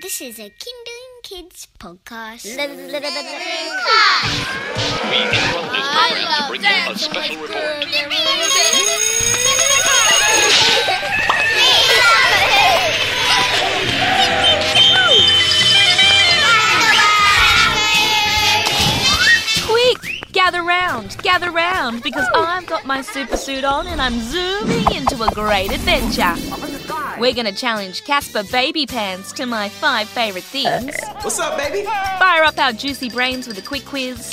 This is a Kindling Kids podcast. We interrupt this program to bring you a special report. Quick! Gather round, gather round, because I've got my super suit on and I'm zooming into a great adventure. We're gonna challenge Caspar Babypants to my five favourite things. What's up, baby? Fire up our juicy brains with a quick quiz.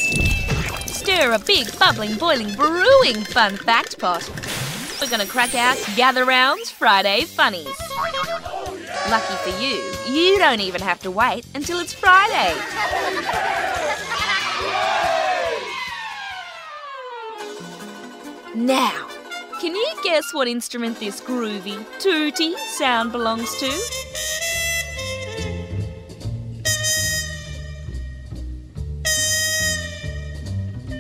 Stir a big, bubbling, boiling, brewing fun fact pot. We're gonna crack out Gather Round's Friday Funnies. Lucky for you, you don't even have to wait until it's Friday. Now, can you guess what instrument this groovy, tooty sound belongs to?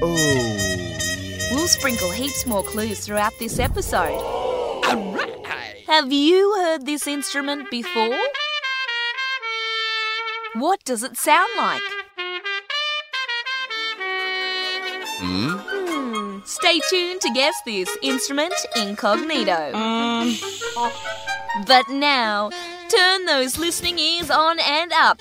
Oh, yeah. We'll sprinkle heaps more clues throughout this episode. Have you heard this instrument before? What does it sound like? Hmm. Stay tuned to guess this instrument incognito. Um. But now, turn those listening ears on and up.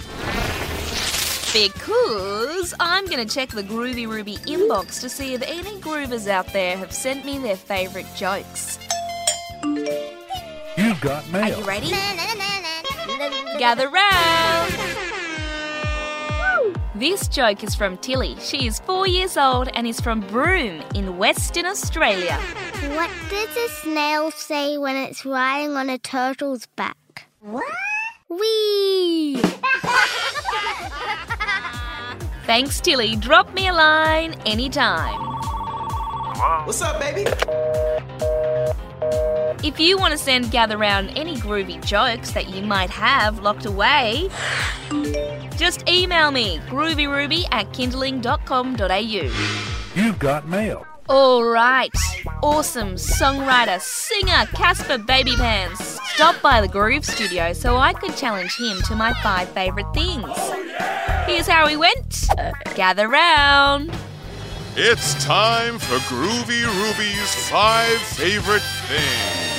Because I'm going to check the Groovy Ruby inbox to see if any groovers out there have sent me their favourite jokes. You've got mail. Are you ready? Gather round! This joke is from Tilly. She is four years old and is from Broome in Western Australia. What does a snail say when it's riding on a turtle's back? What? Wee! Thanks, Tilly. Drop me a line anytime. What's up, baby? If you want to send Gather Round any groovy jokes that you might have locked away, just email me groovyruby at kindling.com.au. You've got mail. All right. Awesome songwriter, singer Caspar Babypants stopped by the Groove Studio so I could challenge him to my five favourite things. Here's how we went. Uh, gather round. It's time for Groovy Ruby's five favorite things.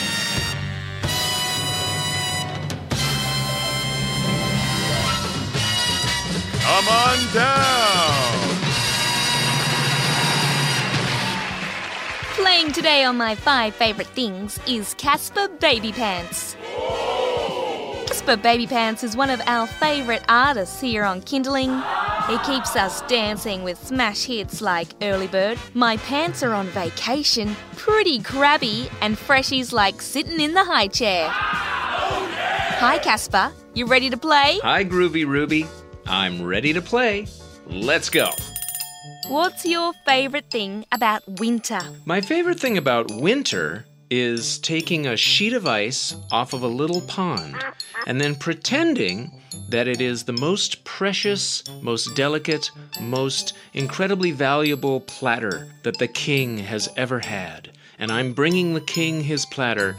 Come on down. Playing today on my five favourite things is Caspar Babypants. Casper Baby Pants is one of our favourite artists here on Kindling. He keeps us dancing with smash hits like Early Bird, My Pants Are on Vacation, Pretty Crabby, and freshies like Sitting in the High Chair. Hi, Casper. You ready to play? Hi, Groovy Ruby. I'm ready to play. Let's go. What's your favourite thing about winter? My favorite thing about winter is taking a sheet of ice off of a little pond and then pretending that it is the most precious, most delicate, most incredibly valuable platter that the king has ever had. And I'm bringing the king his platter.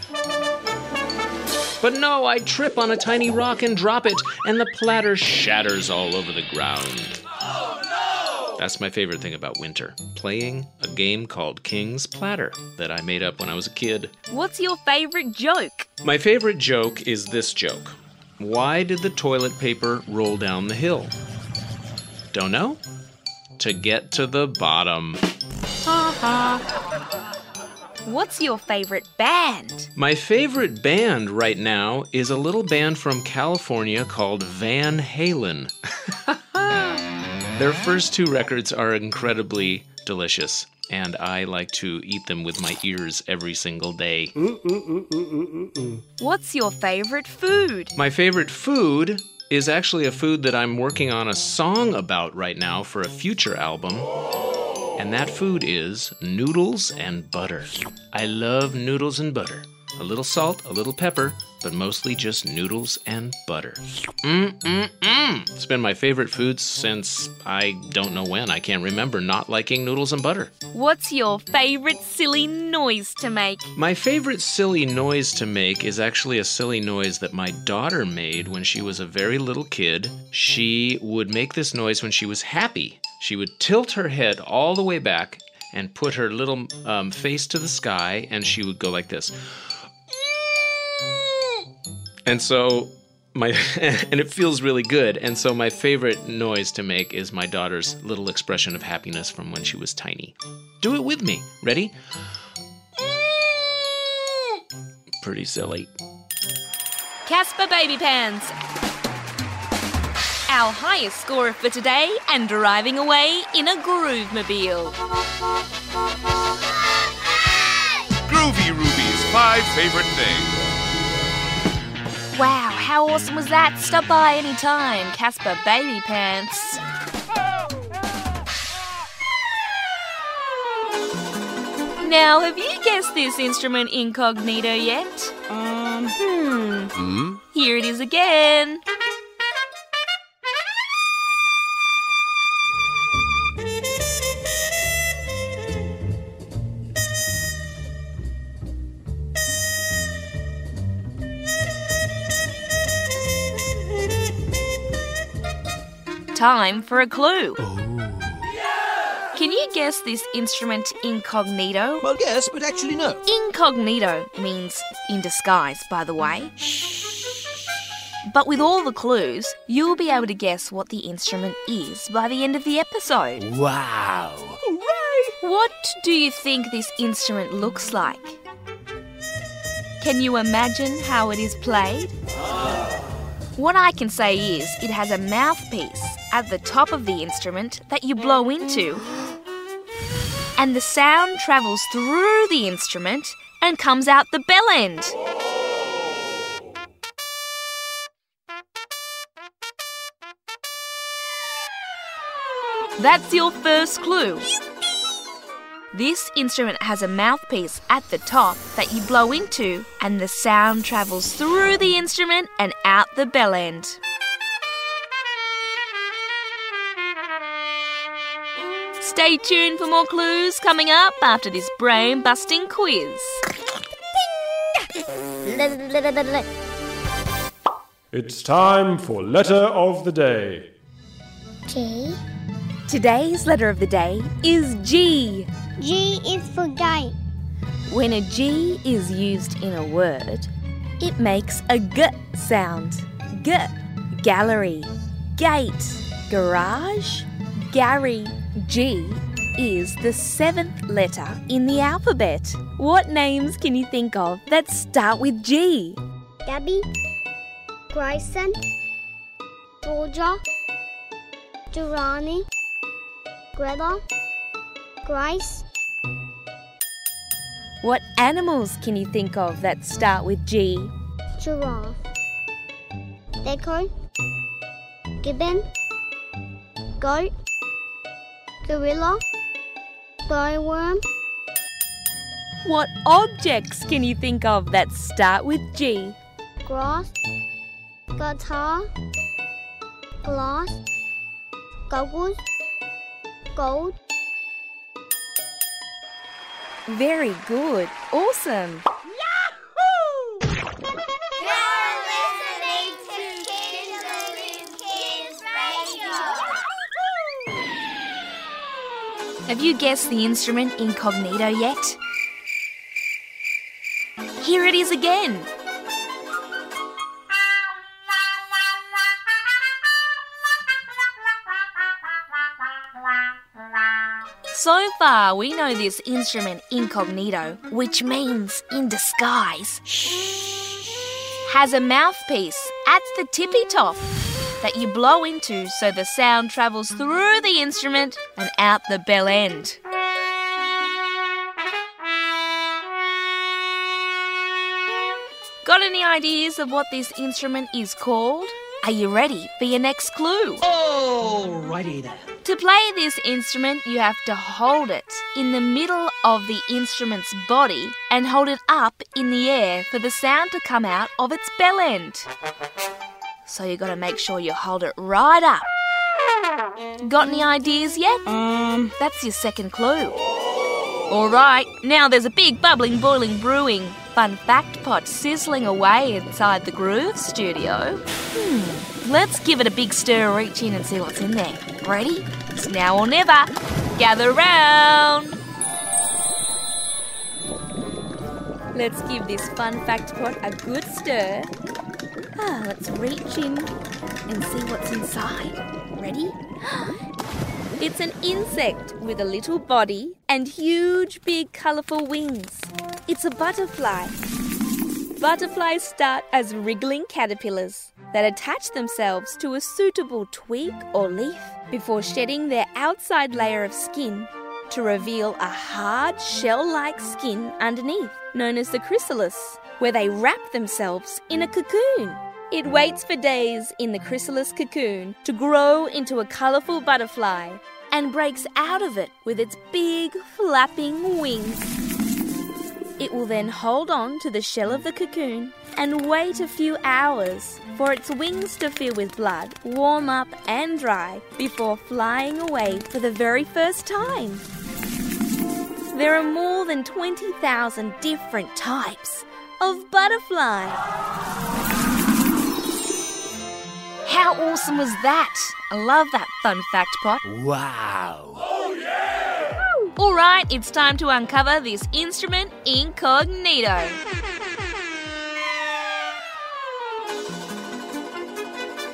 But no, I trip on a tiny rock and drop it, and the platter shatters all over the ground. Oh, no! That's my favorite thing about winter playing a game called King's Platter that I made up when I was a kid. What's your favourite joke? My favorite joke is this joke Why did the toilet paper roll down the hill? Don't know? To get to the bottom. What's your favourite band? My favorite band right now is a little band from California called Van Halen. Their first two records are incredibly delicious, and I like to eat them with my ears every single day. What's your favourite food? My favorite food is actually a food that I'm working on a song about right now for a future album. And that food is noodles and butter. I love noodles and butter. A little salt, a little pepper, but mostly just noodles and butter. Mmm, mmm, mmm. It's been my favorite food since I don't know when. I can't remember not liking noodles and butter. What's your favorite silly noise to make? My favorite silly noise to make is actually a silly noise that my daughter made when she was a very little kid. She would make this noise when she was happy. She would tilt her head all the way back and put her little um, face to the sky, and she would go like this. And so my and it feels really good. And so my favorite noise to make is my daughter's little expression of happiness from when she was tiny. Do it with me. Ready? Pretty silly. Caspar Babypants. Our highest scorer for today and driving away in a groove mobile. Groovy Ruby's five favorite things. Wow, how awesome was that? Stop by anytime. Casper Baby Pants. Now, have you guessed this instrument incognito yet? Um, hmm. Here it is again. Time for a clue. Can you guess this instrument incognito? Well, yes, but actually, no. Incognito means in disguise, by the way. But with all the clues, you'll be able to guess what the instrument is by the end of the episode. Wow. What do you think this instrument looks like? Can you imagine how it is played? What I can say is it has a mouthpiece at the top of the instrument that you blow into. And the sound travels through the instrument and comes out the bell end. That's your first clue. This instrument has a mouthpiece at the top that you blow into, and the sound travels through the instrument and out the bell end. Stay tuned for more clues coming up after this brain busting quiz. It's time for letter of the day. G. Today's letter of the day is G. G is for gate. When a G is used in a word, it makes a G sound. G. Gallery, gate, garage, Gary. G is the seventh letter in the alphabet. What names can you think of that start with G? Gabby. Grayson. Georgia. Durrani. Greta. Grace. What animals can you think of that start with G? Giraffe. Gecko. Gibbon. Goat. Gorilla. Glowworm. What objects can you think of that start with G? Grass. Guitar. Glass. Goggles. Gold. Very good. Awesome. Have you guessed the instrument incognito yet? Here it is again. So far, we know this instrument incognito, which means in disguise, has a mouthpiece at the tippy top that you blow into so the sound travels through the instrument and out the bell end. Got any ideas of what this instrument is called? Are you ready for your next clue? Alrighty then. To play this instrument, you have to hold it in the middle of the instrument's body and hold it up in the air for the sound to come out of its bell end. So you gotta make sure you hold it right up. Got any ideas yet? Um, That's your second clue. Alright, now there's a big bubbling, boiling, brewing fun fact pot sizzling away inside the Groove studio. Hmm, let's give it a big stir, reach in and see what's in there. Ready? It's now or never. Gather round. Let's give this fun fact pot a good stir. Ah, let's reach in and see what's inside. Ready? It's an insect with a little body and huge, big, colourful wings. It's a butterfly. Butterflies start as wriggling caterpillars that attach themselves to a suitable twig or leaf before shedding their outside layer of skin to reveal a hard shell like skin underneath, known as the chrysalis, where they wrap themselves in a cocoon. It waits for days in the chrysalis cocoon to grow into a colourful butterfly and breaks out of it with its big flapping wings. It will then hold on to the shell of the cocoon and wait a few hours for its wings to fill with blood, warm up and dry before flying away for the very first time. There are more than 20,000 different types of butterfly. How awesome was that? I love that fun fact pot. Wow. All right, it's time to uncover this instrument incognito.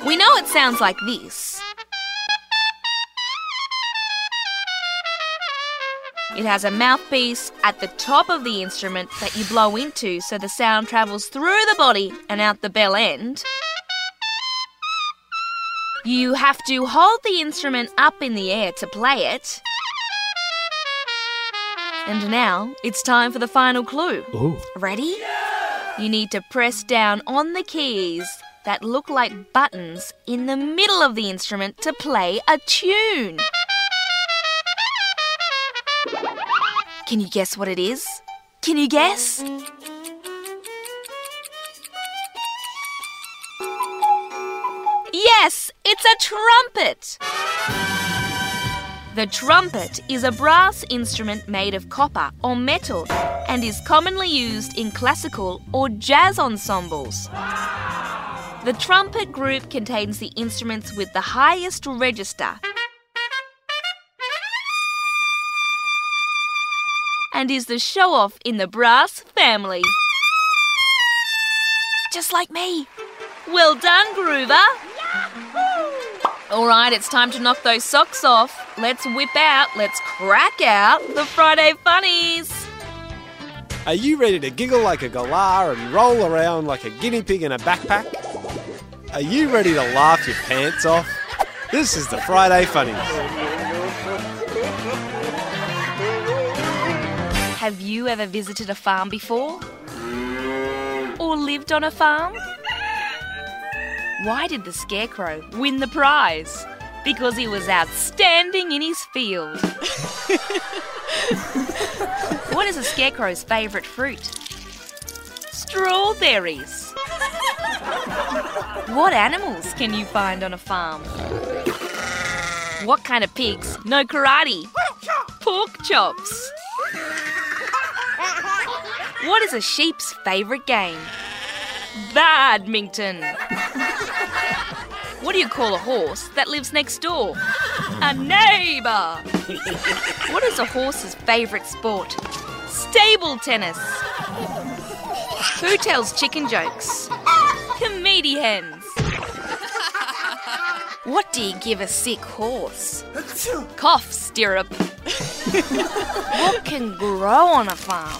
We know it sounds like this. It has a mouthpiece at the top of the instrument that you blow into so the sound travels through the body and out the bell end. You have to hold the instrument up in the air to play it. And now it's time for the final clue. Ooh. Ready? You need to press down on the keys that look like buttons in the middle of the instrument to play a tune. Can you guess what it is? Can you guess? Yes, it's a trumpet. The trumpet is a brass instrument made of copper or metal and is commonly used in classical or jazz ensembles. The trumpet group contains the instruments with the highest register and is the show off in the brass family. Just like me. Well done, Groover. All right, it's time to knock those socks off. Let's whip out, let's crack out the Friday funnies. Are you ready to giggle like a galah and roll around like a guinea pig in a backpack? Are you ready to laugh your pants off? This is the Friday Funnies. Have you ever visited a farm before? Or lived on a farm? Why did the scarecrow win the prize? Because he was outstanding in his field. what is a scarecrow's favourite fruit? Strawberries. What animals can you find on a farm? What kind of pigs know karate? Pork chops. What is a sheep's favourite game? Badminton. What do you call a horse that lives next door? A neighbour. What is a horse's favourite sport? Stable tennis. Who tells chicken jokes? Comedians. What do you give a sick horse? Cough stirrup. what can grow on a farm?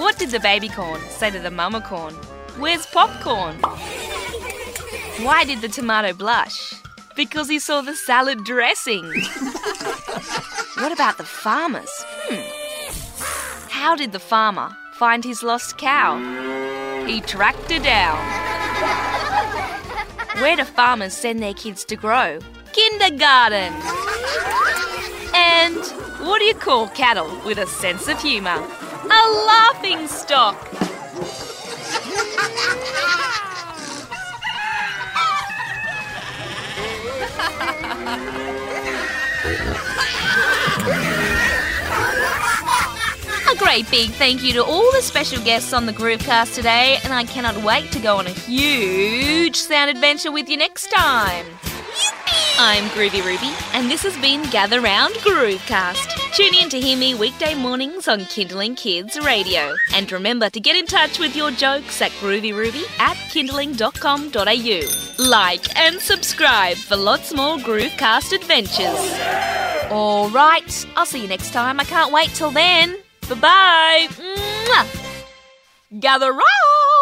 What did the baby corn say to the mama corn? Where's popcorn? Why did the tomato blush? Because he saw the salad dressing. what about the farmers? Hmm. How did the farmer find his lost cow? He tracked her down. Where do farmers send their kids to grow? kindergarten. And what do you call cattle with a sense of humour? A laughing stock. A great big thank you to all the special guests on the Groovecast today, and I cannot wait to go on a huge sound adventure with you next time. I'm Groovy Ruby, and this has been Gather Round Groovecast. Tune in to hear me weekday mornings on Kindling Kids Radio. And remember to get in touch with your jokes at groovyruby at kindling.com.au. Like and subscribe for lots more Groovecast adventures. All right, I'll see you next time. I can't wait till then. Bye bye. Gather round.